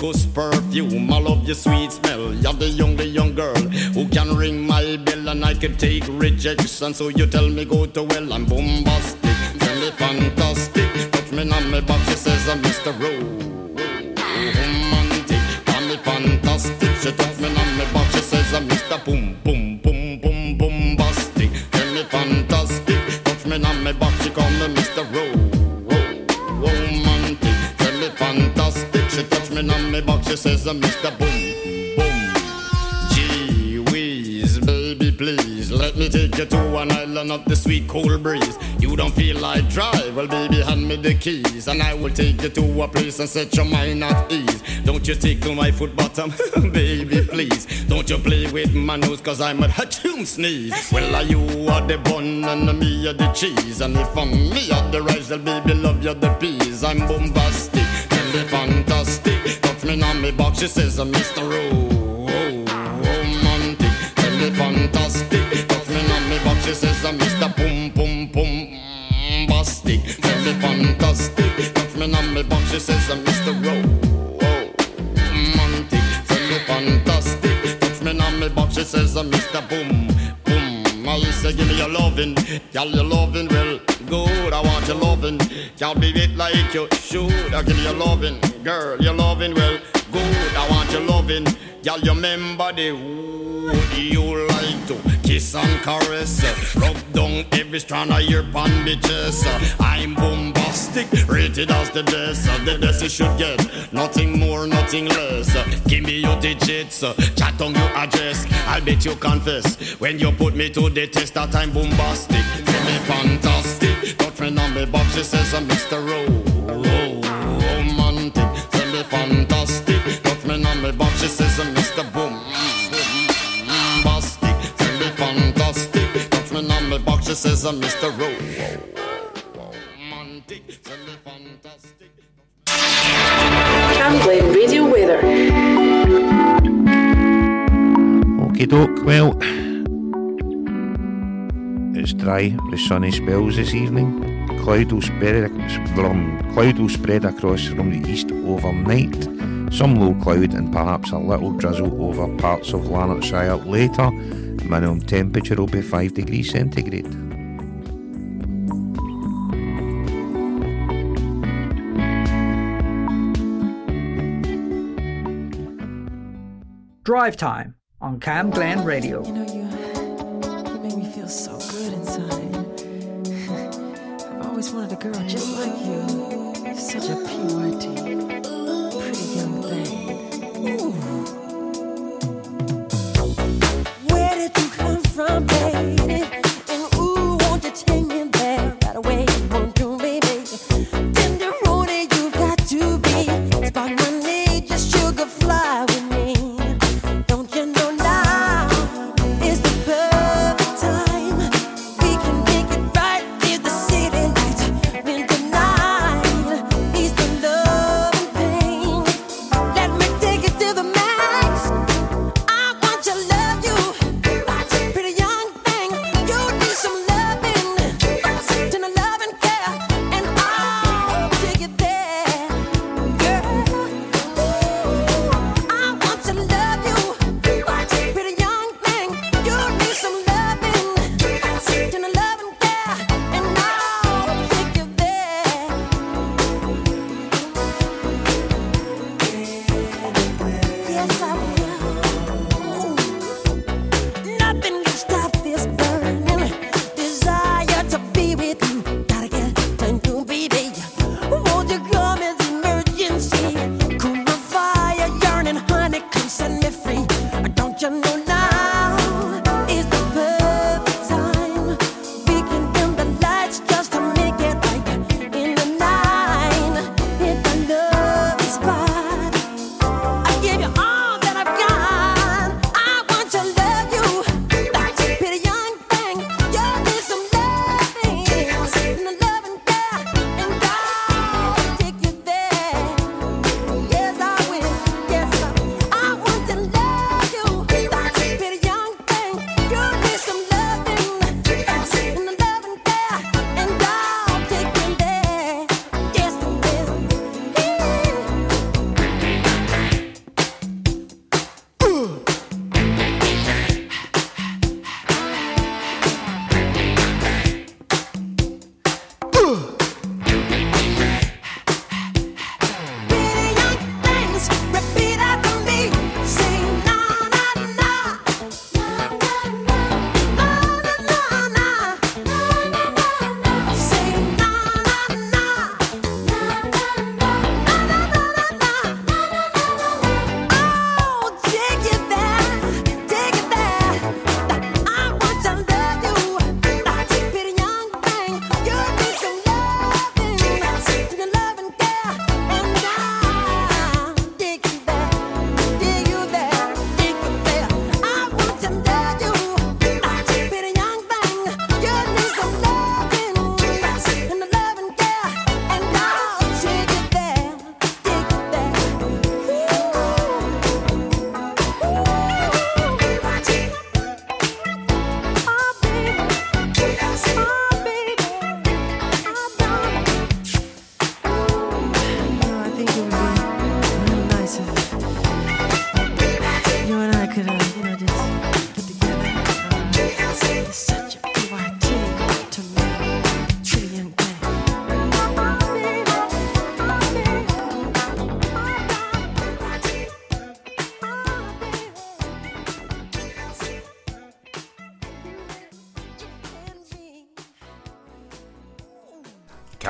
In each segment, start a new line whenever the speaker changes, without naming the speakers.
hibiscus perfume. I love your sweet smell. You're the young, the young girl who can ring my bell and I can take rejection. So you tell me go to well, I'm bombastic, tell me fantastic. Touch me on my back, she says I'm Mr. Romantic, tell me fantastic. She touch me on my back, she says I'm Mr. Boom Boom I'm Mr. Boom Boom. Gee whiz, baby, please let me take you to an island of the sweet cool breeze. You don't feel like drive, well, baby, hand me the keys, and I will take you to a place and set your mind at ease. Don't you tickle my foot bottom, baby, please. Don't you play with my nose, cause I'm a hatchoon sneeze. Well, are you are the bun and me are the cheese, and if I'm me are the rice, well, baby, love you the peas. I'm bombastic, tell me on me box, she says, I'm Mr. Ro- romantic, tell me fantastic. Me on me box, she says, uh, Mr. Pum Pum Pum Bastic, tell me fantastic. Me on me box, she says, uh, I'm Mr. Romantic, tell me fantastic. Me on me box, she says, I'm Mr. Boom I say, give me your loving, y'all your loving, well, good. I want your loving, y'all be it like you should. I give you your loving, girl, your loving, well, good. I want your loving, y'all remember the would you to kiss and caress, rub down every strand of your bandages. I'm bombastic, rated as the best, the best you should get, nothing more, nothing less. Give me your digits, chat on your address. I'll bet you confess when you put me to the test that I'm bombastic. Tell me fantastic, touch me on me box, she says I'm Mr. Ro- Ro- Romantic. Tell me fantastic, touch me on me box, she says I'm Mr. Boom. Box, she Mr. Ro- Romantic. Tell.
Camglen Radio Weather.
Okie doke, well, it's dry with sunny spells this evening. Cloud will, spread, um, cloud will spread across from the east overnight. Some low cloud and perhaps a little drizzle over parts of Lanarkshire later. Minimum temperature will be 5 degrees centigrade.
Drive Time on Cam Glen Radio.
You know, you, you make me feel so good inside. I've always wanted a girl just like you. Such a purity,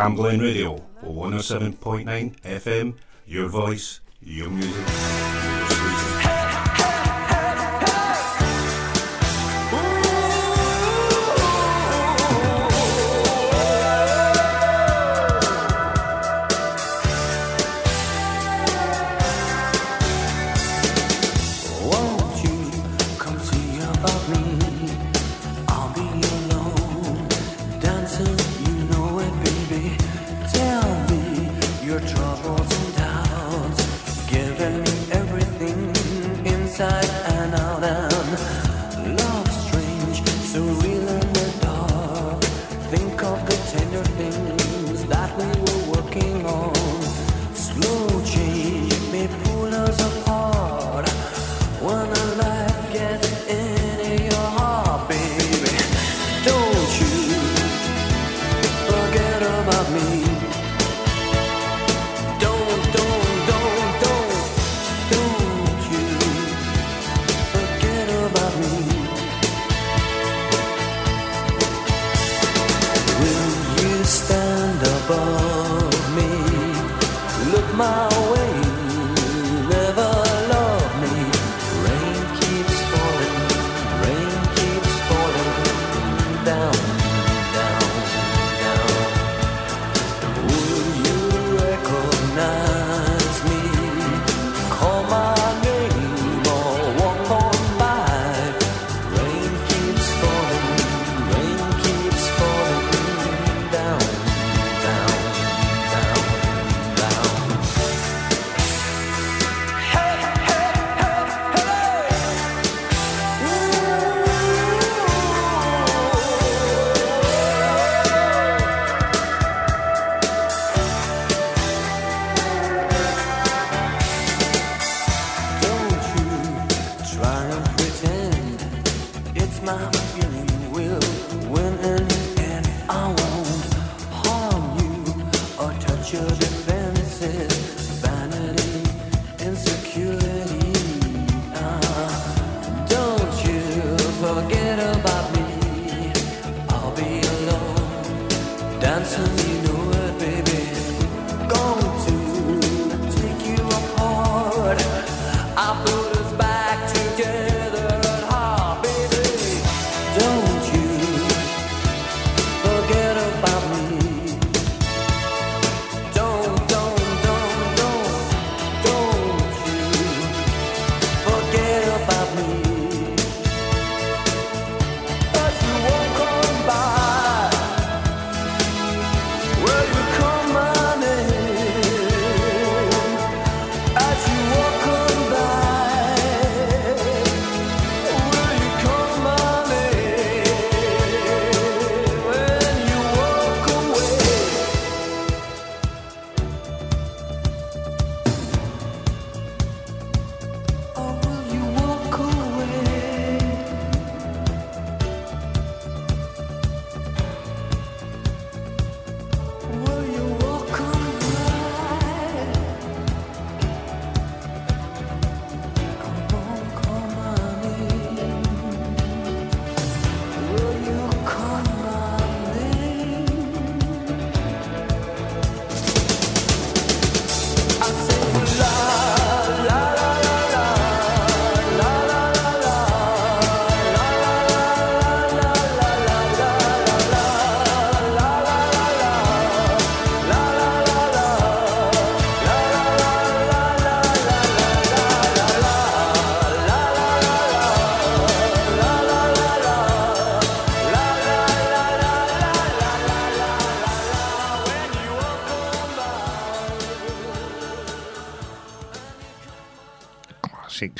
Camglen Radio, or 107.9 FM, your voice,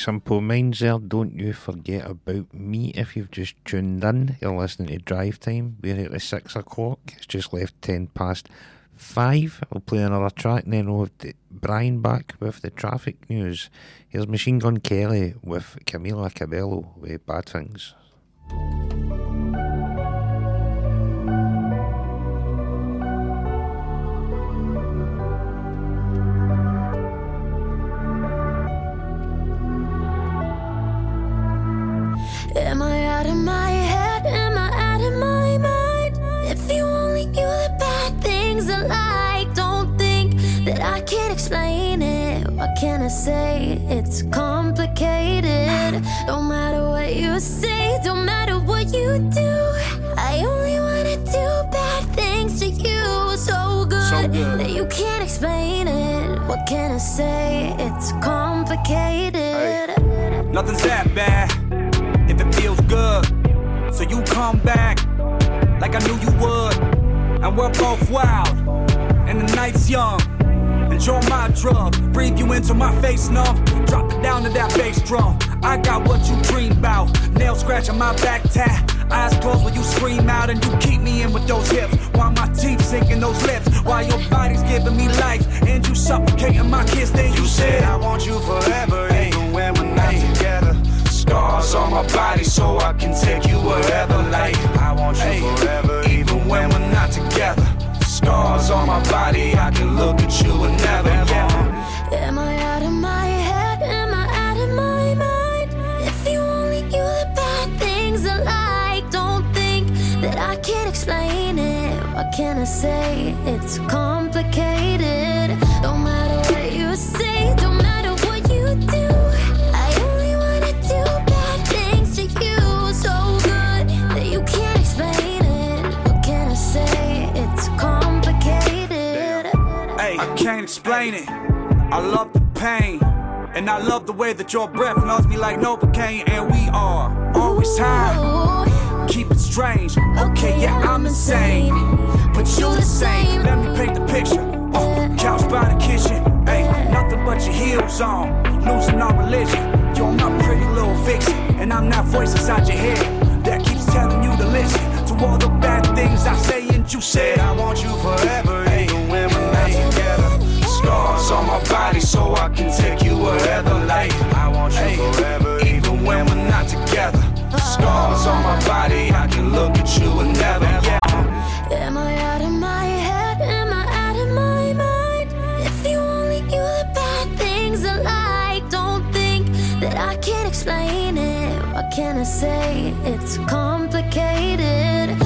simple minds there. Don't you forget about me if you've just tuned in. You're listening to Drive Time. We're here at 6 o'clock. It's just left 10 past 5. We'll play another track and then we'll have Brian back with the traffic news. Here's Machine Gun Kelly with Camila Cabello with Bad Things.
Can I say? It's complicated. No matter what you say, don't matter what you do. I only wanna do bad things to you. So good,
So good.
that you can't explain it. What can I say? It's complicated.
Nothing's that bad if it feels good. So you come back like I knew you would. And we're both wild, and the night's young. Enjoy my drug, breathe you into my face numb. Drop it down to that bass drum. I got what you dream about. Nail scratching my back tat. Eyes closed when you scream out and you keep me in with those hips. While my teeth sink in those lips. While your body's giving me life and you suffocating my kiss. Then you said, I want you forever, even when we're not together. Scars on my body so I can take you wherever. Like, I want you forever, even when we're not together. Scars on my body, I can look at you and never. Yeah.
Am I out of my head? Am I out of my mind? If you only knew the bad things I like, don't think that I can't explain it. What can I say? It's complicated.
Can't explain it. I love the pain. And I love the way that your breath knows me like Novocaine. And we are always high. Keep it strange. Okay, yeah, I'm insane. But you the same. Let me paint the picture. Oh, couch by the kitchen. Hey, nothing but your heels on. Losing our religion. You're my pretty little vixen. And I'm that voice inside your head that keeps telling you to listen to all the bad things I say. And you said, I want you forever, even when we're not together. Scars on my body so I can take you wherever. Like, I want you forever, even when we're not together. Scars on my body, I can look at you and never. Yeah.
Am I out of my head? Am I out of my mind? If you only knew the bad things I like, don't think that I can explain it. What can I say? It's complicated.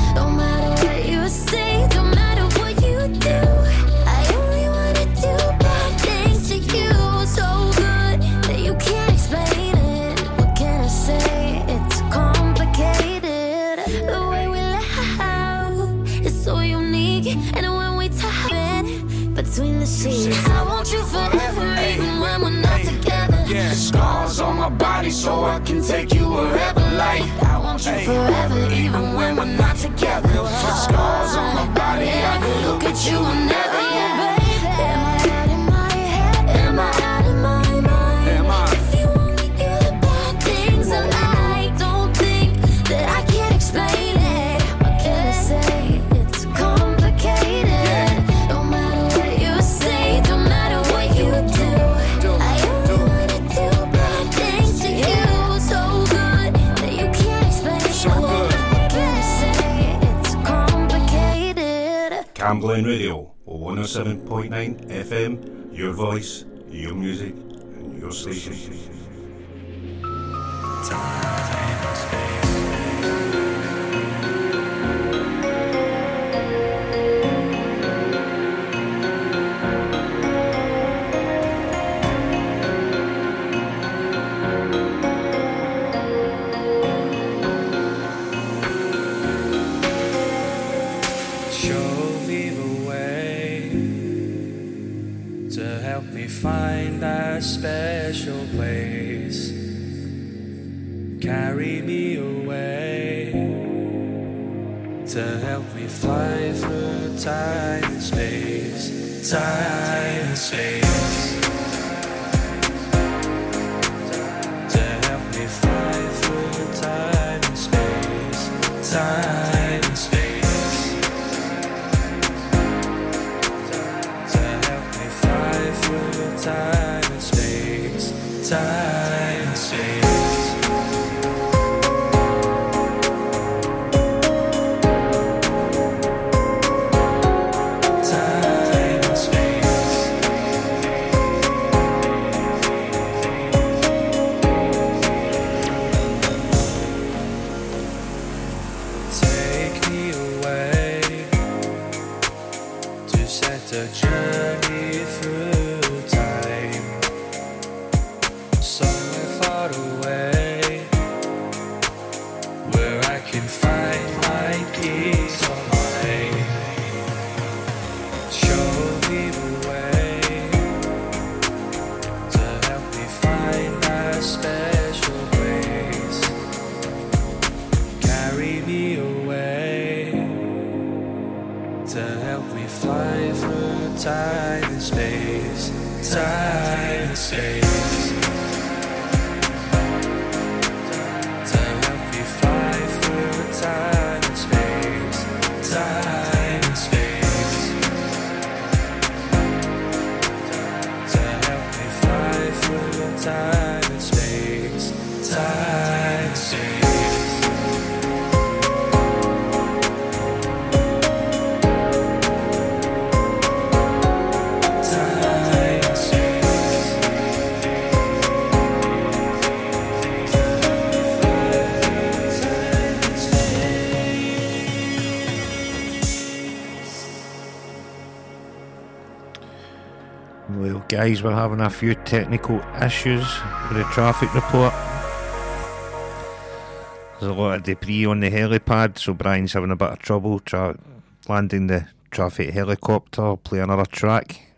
I want you forever, even when we're not together.
Yeah, scars on my body so I can take you wherever. Like,
I want you forever, even when we're not together.
Scars on my body, I can look at you and never.
Yeah.
Cam Radio, 107.9 FM, your voice, your music, and your station.
Show
guys were having a few technical issues with the traffic report. There's a lot of debris on the helipad, so Brian's having a bit of trouble tra- landing the traffic helicopter. Play another track.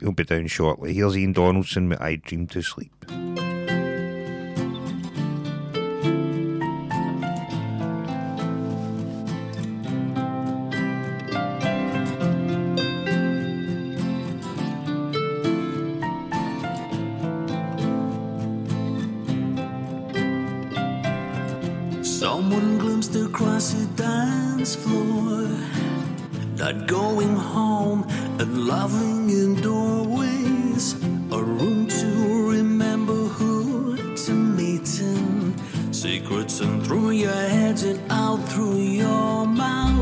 He'll be down shortly. Here's Ian Donaldson with I Dream to Sleep.
and through your heads and out through your mouth.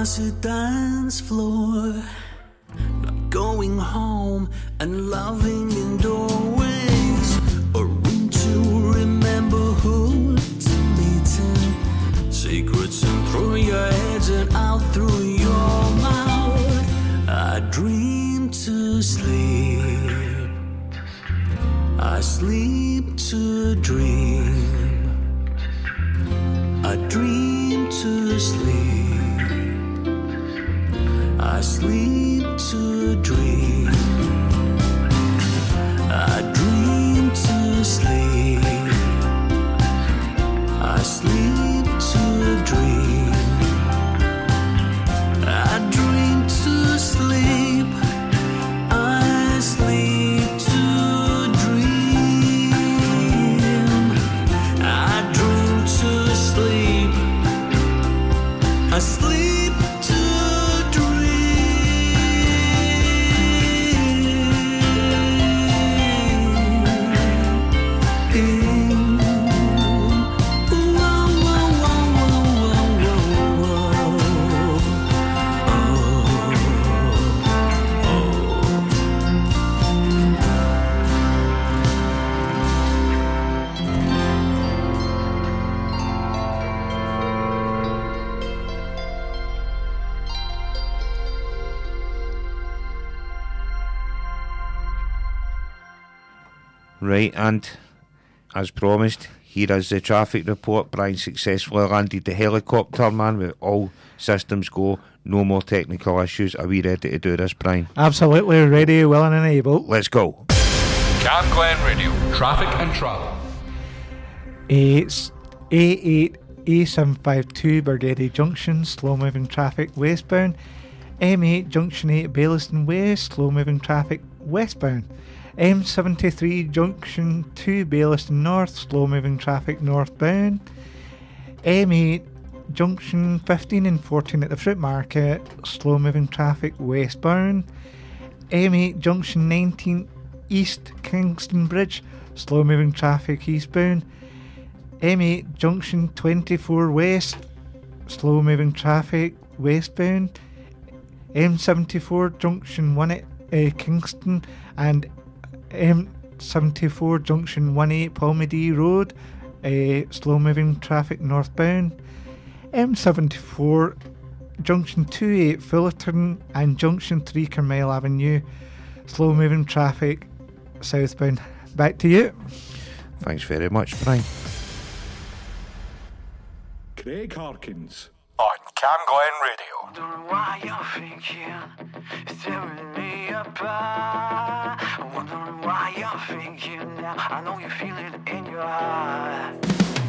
was a dance floor, not going home and loving indoors.
Right, and as promised, here is the traffic report. Brian successfully landed the helicopter, man, with all systems go. No more technical issues. Are we ready to do this, Brian?
Absolutely ready, willing, and able.
Let's go.
Cam Glen Radio, traffic and travel.
It's A8 A752 Bargeddie Junction, slow moving traffic westbound. M8 Junction 8 Baillieston West, slow moving traffic westbound. M73 Junction 2 Baillieston North, slow moving traffic northbound. M8 Junction 15 and 14 at the Fruit Market, slow moving traffic westbound. M8 Junction 19 East Kingston Bridge, slow moving traffic eastbound. M8 Junction 24 West, slow moving traffic westbound. M74 Junction 1 at uh, Kingston and M74 Junction 18 Polmadie Road, uh, slow moving traffic northbound. M74 Junction 28 Fullarton and Junction 3 Carmyle Avenue, slow moving traffic southbound. Back to you.
Thanks very much, Brian.
Craig Harkins.
On Cam Glen Radio.
Wondering why you're thinking, it's me apart. Wondering why you're thinking now. I know you feel it in your heart.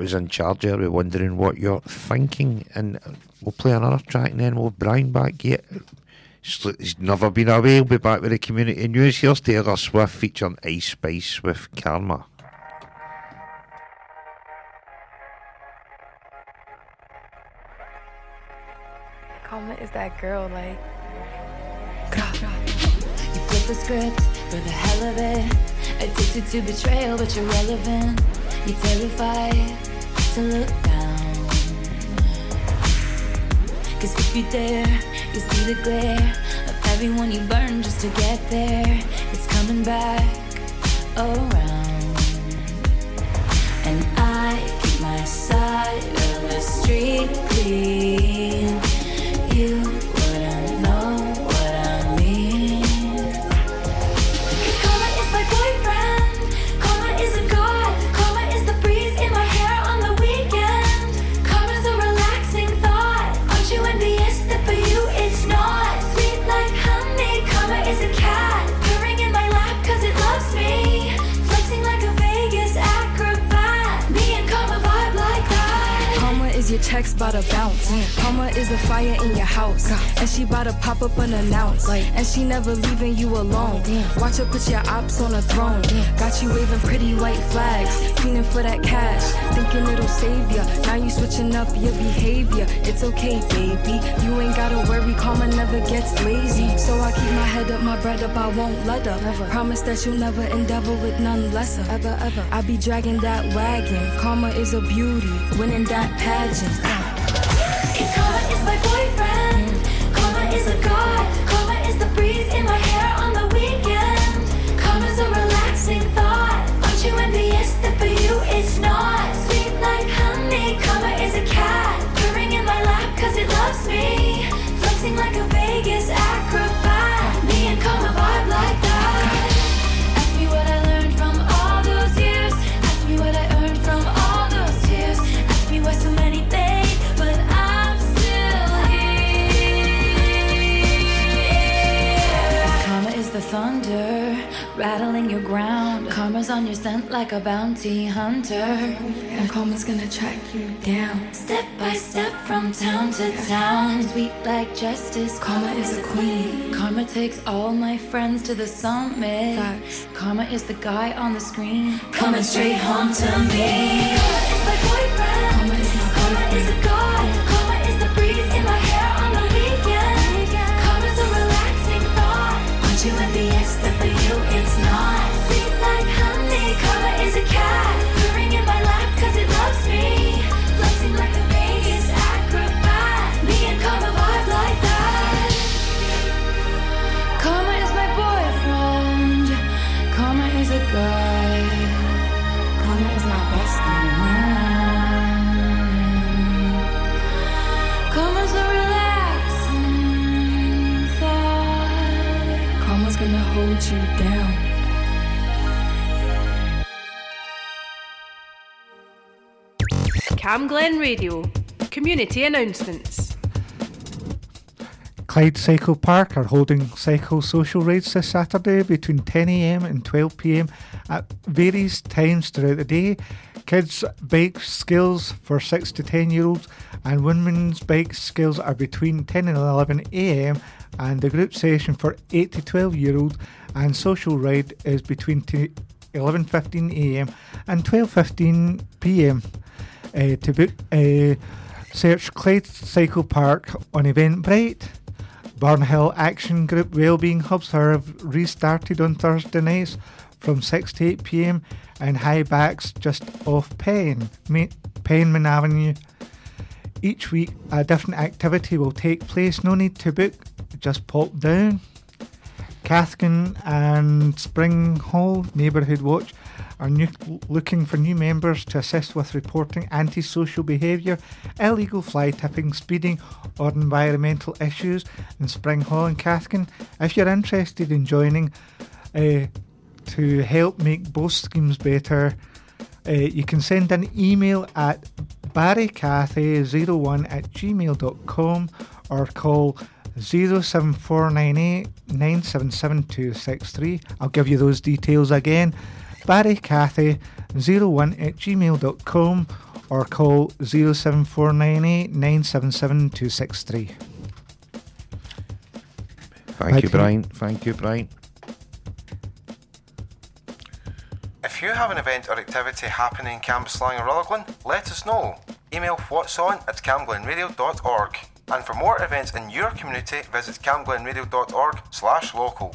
Was in charge there, we're wondering what you're thinking. And we'll play another track and then we'll have Brian back yet. He's he's never been away. He'll be back with the community news. Here's Taylor Swift featuring Ice Spice with Karma.
Karma is that girl, like.
You flip the script for the hell of it. Addicted to betrayal, but you're relevant. You're terrified to look down. Cause if you dare, you see the glare of everyone you burn just to get there. It's coming back around. And I keep my side of the street clean.
Checks bout to bounce. Karma is a fire in your house. And she bout to pop up unannounced. And she never leaving you alone. Watch her put your ops on a throne. Got you waving pretty white flags. Fiending for that cash. Thinking it'll save ya. Now you switching up your behavior. It's okay, baby. You ain't gotta worry. Karma never gets lazy. So I keep my head up, my bread up. I won't let up. Never. Promise that you'll never endeavor with none lesser. Ever, ever. I be dragging that wagon. Karma is a beauty. Winning that pageant.
Cause Karma is my boyfriend. Karma is a god. On your scent like a bounty hunter.
And karma's gonna track you down.
Step by step from town to town. Sweet like justice. Karma is a queen. Karma takes all my friends to the summit. Karma is the guy on the screen. Coming straight home to me. Karma is my boyfriend. Karma is my Karma is a god. Karma is the breeze in my hair on the weekend. Karma's a relaxing thought. Aren't you envious that for you it's not?
Camglen Radio. Community announcements.
Clyde Cycle Park are holding cycle social rides this Saturday between 10am and 12pm at various times throughout the day. Kids' bike skills for 6 to 10 year olds and women's bike skills are between 10 and 11am and the group session for 8 to 12 year olds and social ride is between 11.15am and 12.15pm. Uh, to book, uh, search Clyde Cycle Park on Eventbrite. Barnhill Action Group Wellbeing Hubs have restarted on Thursday nights from 6 to 8 pm and high backs just off Penn, Penman Avenue. Each week, a different activity will take place. No need to book, just pop down. Cathkin and Springhall Neighbourhood Watch are new, looking for new members to assist with reporting antisocial behaviour, illegal fly tipping, speeding, or environmental issues in Springhall and Cathkin. If you're interested in joining uh, to help make both schemes better, uh, you can send an email at barrycathy01 at gmail.com or call 07498 977263. I'll give you those details again. Barrycathy01 at gmail.com or call 07498 977 263.
Thank you, Brian. Thank you, Brian.
If you have an event or activity happening in Cambuslang or Rutherglen, let us know. Email what's on at camglenradio.org. And for more events in your community, visit camglenradio.org slash local.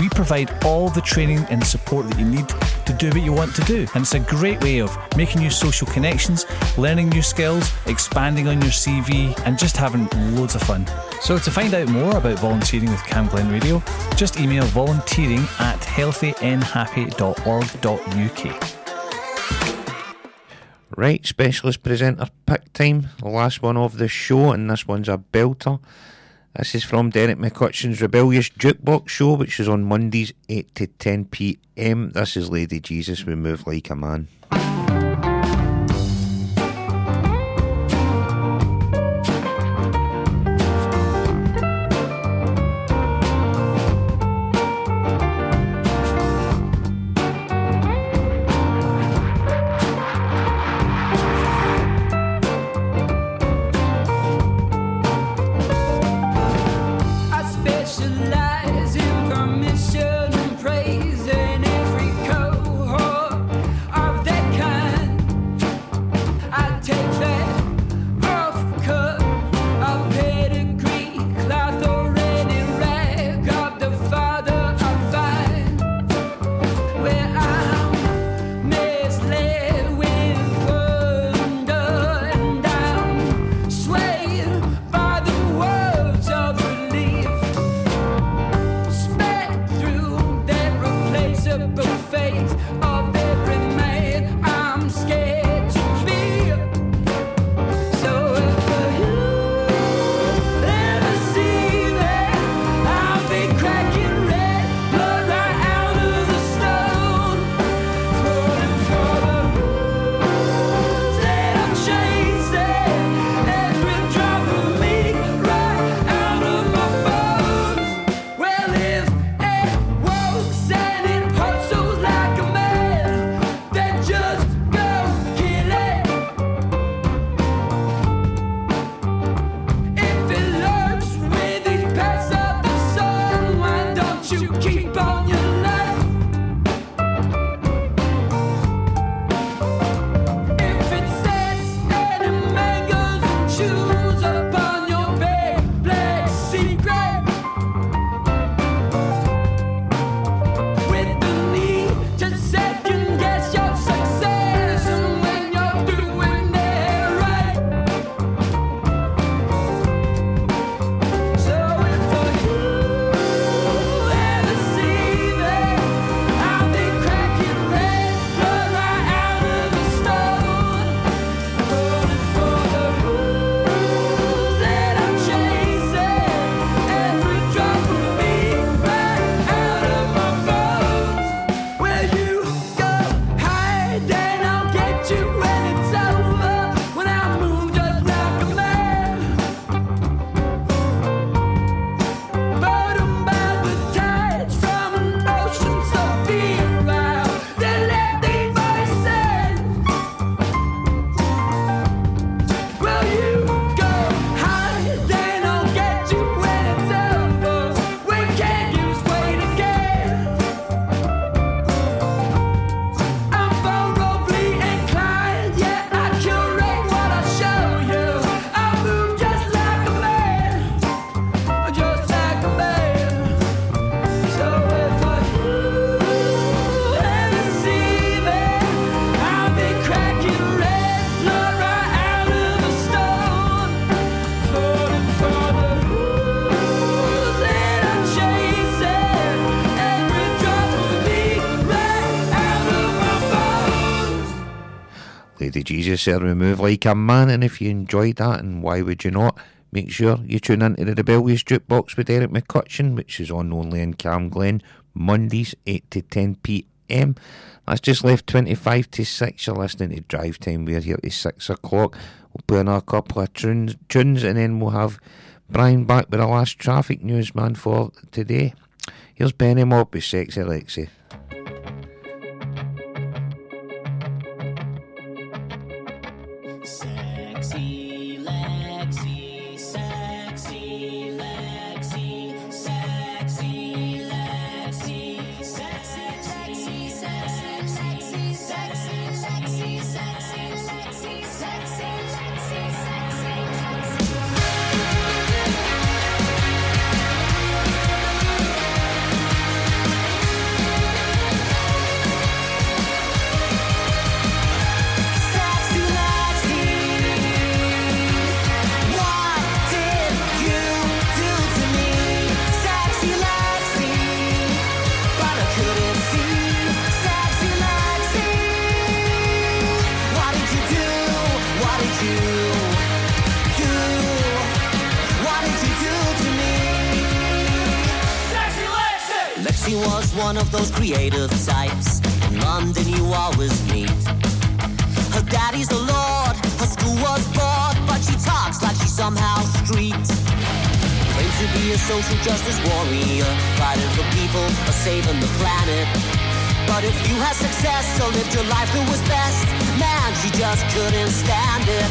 We provide all the training and support that you need to do what you want to do. And it's a great way of making new social connections, learning new skills, expanding on your CV, and just having loads of fun. So to find out more about volunteering with Camglen Radio, just email volunteering at healthynhappy.org.uk.
Right, specialist presenter pick time, the last one of the show, and this one's a belter. This is from Derek McCutcheon's Rebellious Jukebox Show, which is on Mondays 8 to 10 pm. This is Lady Jesus, We Move Like a Man. Jesus said we move like a man, and if you enjoyed that, and why would you not,
make sure you tune into the Rebellious Jukebox with Eric McCutcheon, which is on only in Camglen, Mondays 8 to 10 pm. That's just left 25 to 6. You're listening to Drive Time. We're here to 6 o'clock. We'll play another couple of tunes, tunes and then we'll have Brian back with the last traffic news, man, for today. Here's Benny Mob with Sexy Lexi.
One of those creative types in London you always meet. Her daddy's the Lord, her school was bored, but she talks like she's somehow street. Claims to be a social justice warrior, fighting for people or saving the planet. But if you had success or lived your life that was best, man, she just couldn't stand it.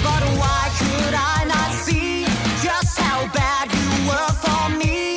But why could I not see just how bad you were for me?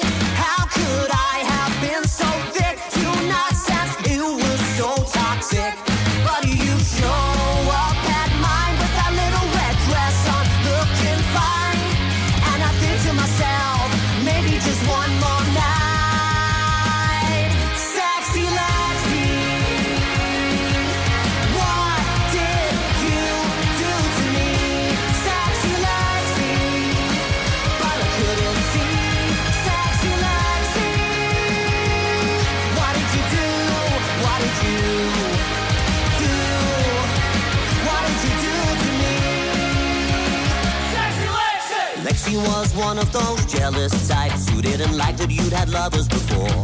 One of those jealous types who didn't like that you'd had lovers before.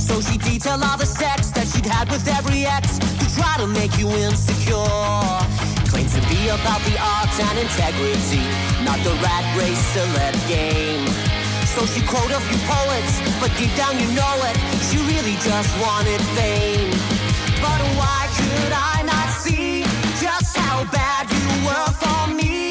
So she detailed all the sex that she'd had with every ex to try to make you insecure. Claims to be about the arts and integrity, not the rat race celeb game. So she quote a few poets, but deep down you know it, she really just wanted fame. But why could I not see just how bad you were for me?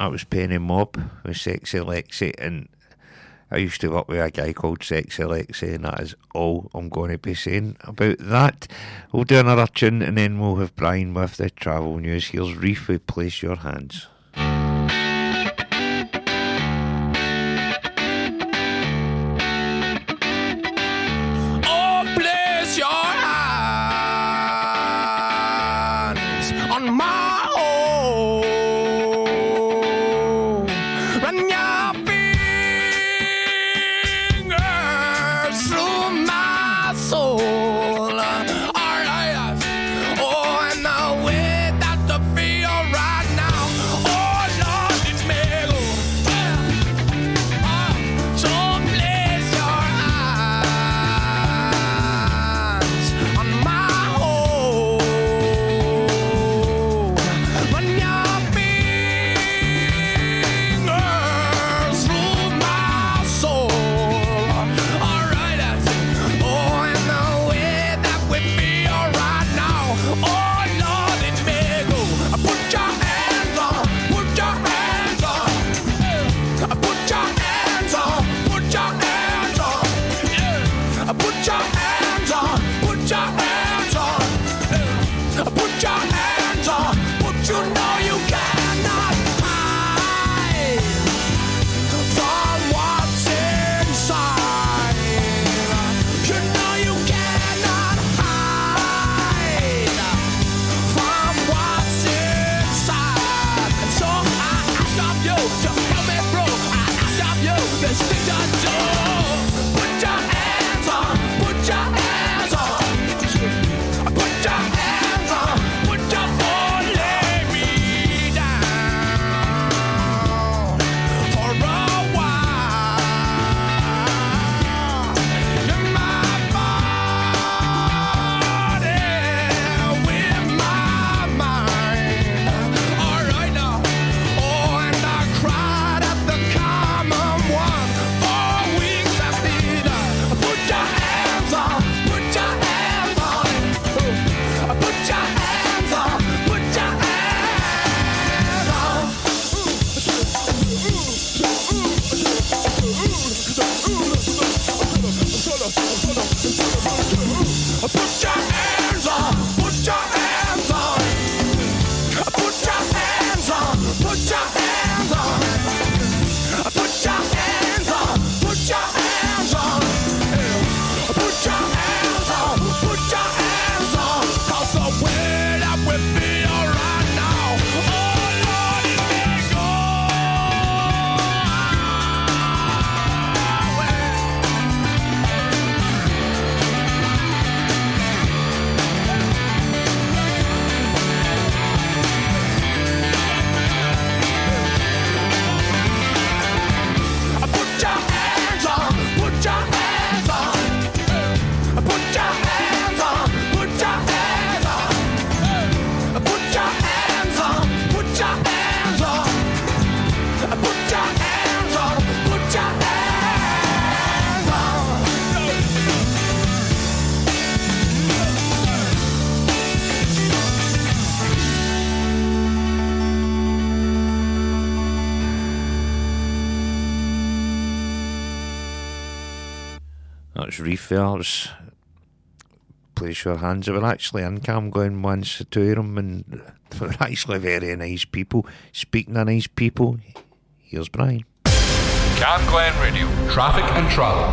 That was
Penny Mob with Sexy Lexi, and I used to work with a guy called Sexy Lexi, and that is all I'm going to be saying about that. We'll do another tune, and then we'll have Brian with the travel news. Here's Reef with Place Your Hands. It's Reefers. Place your hands. They were actually in Camglen once, the two of them, and they were actually very nice people. Speaking of nice people, here's Brian.
Camglen Radio, traffic and travel.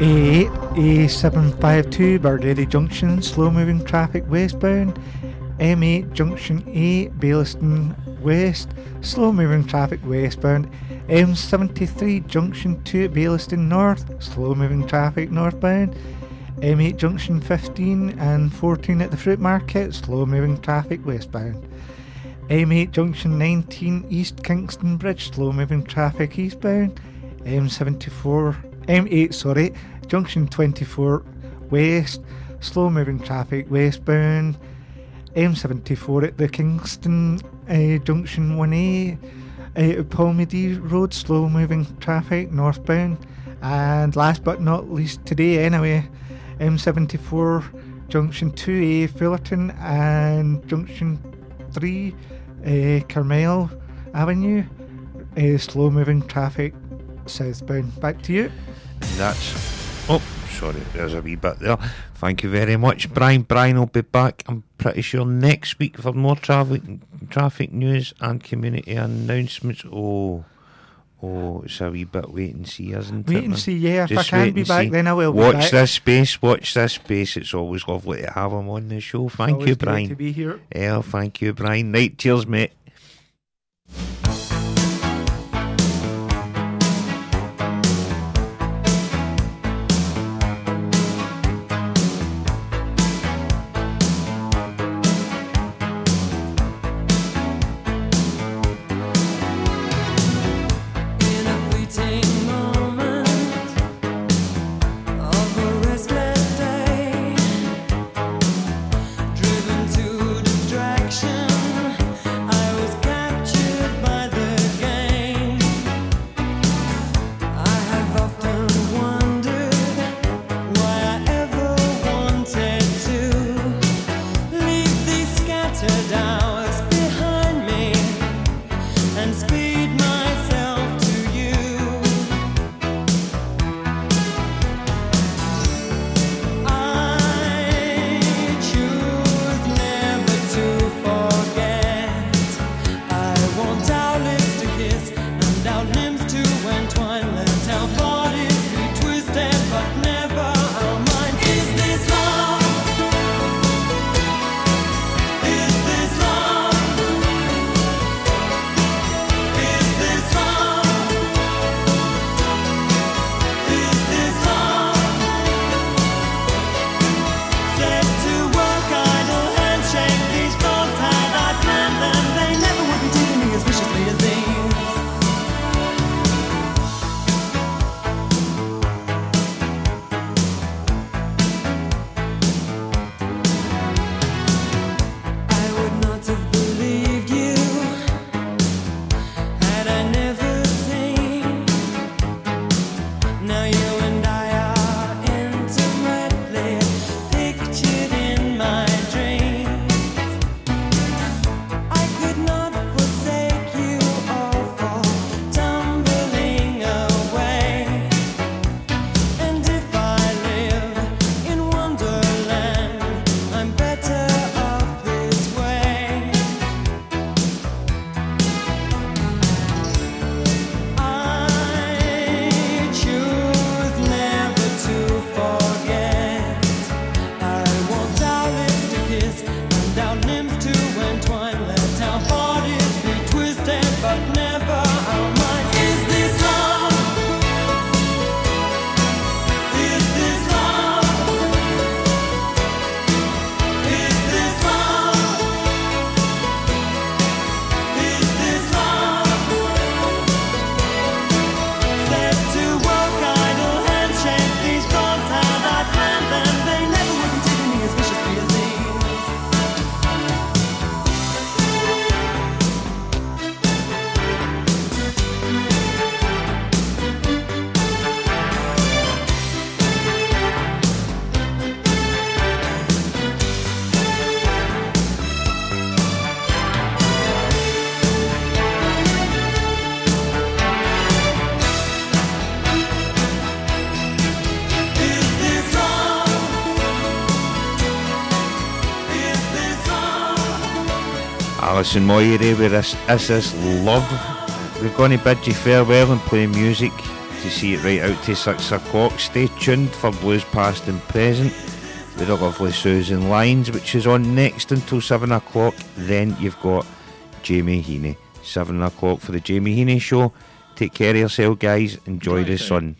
A8, A752 Bargeddie Junction, slow moving traffic westbound. M8 Junction A, Baillieston West, slow moving traffic westbound. M73 Junction 2 Baillieston North, slow moving traffic northbound. M8 Junction 15 and 14 at the fruit market, slow moving traffic westbound. M8 Junction 19 East Kingston Bridge, slow moving traffic eastbound. M74, M8, sorry, Junction 24 West, slow moving traffic westbound. M74 at the Kingston uh, Junction 1A, uh, Polmadie Road, slow moving traffic northbound. And last but not least today, anyway, M74 Junction 2A Fullarton and Junction 3 uh, Carmyle Avenue, uh, slow moving traffic southbound. Back to you.
That's. Oh, sorry, there's a wee bit there. Thank you very much, Brian. Brian will be back, I'm pretty sure, next week for more traffic traffic news and community announcements. Oh, oh, it's a wee bit wait and see, isn't it?
Wait and see, yeah. If I can
wait
be back,
see.
then I will be
Watch this space, watch this space. It's always lovely to have him on the show. Thank
Always
you, Brian.
to be here.
Yeah, thank you, Brian. Night, cheers, mate.
in
my area this, this is love. We're going to bid you farewell and play music to see it right out to 6 o'clock. Stay tuned for Blues Past and Present with the lovely Susan Lines, which is on next until 7 o'clock. Then you've got Jamie Heaney. 7 o'clock for the Jamie Heaney Show. Take care of yourself, guys. Enjoy,
Enjoy the sun.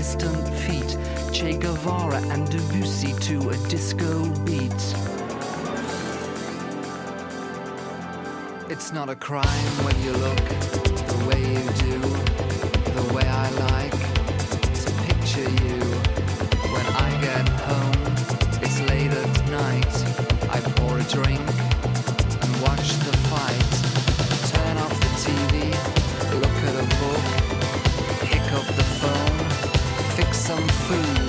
distant feet, Che Guevara and Debussy to a disco beat. It's not a crime when you look the way you do, the way I like to picture you. When I get home, it's late at night, I pour a drink. queen.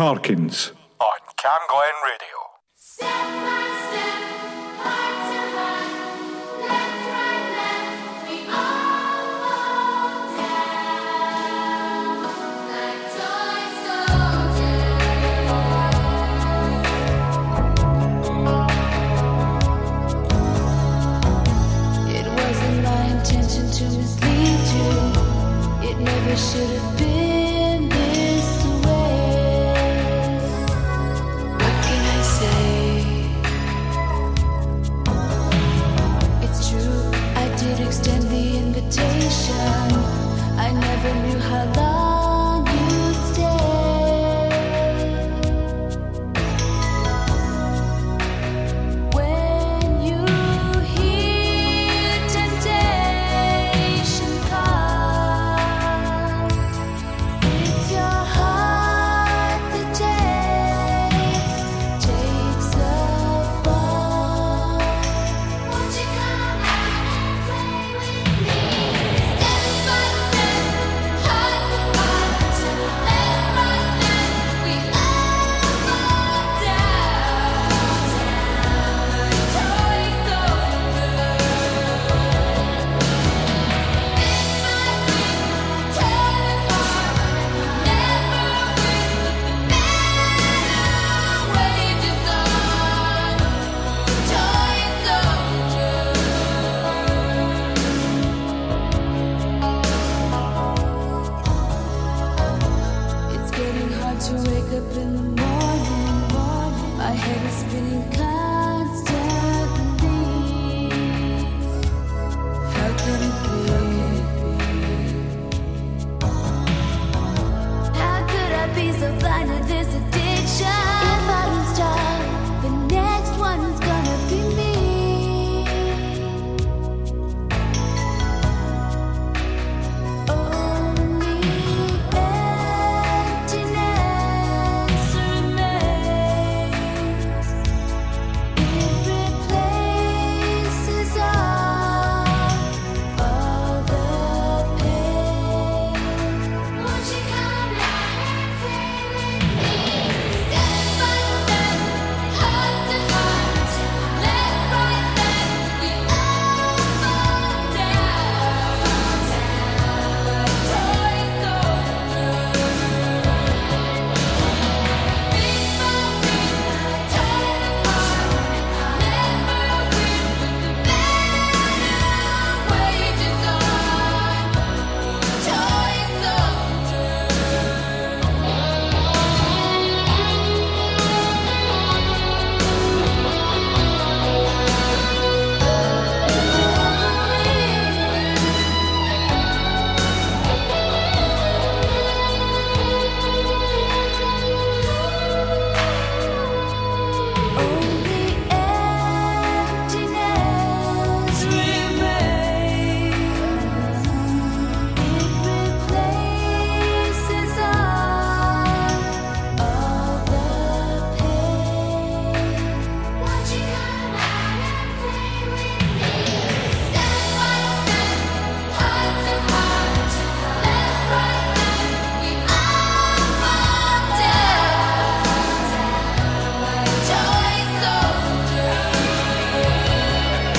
Craig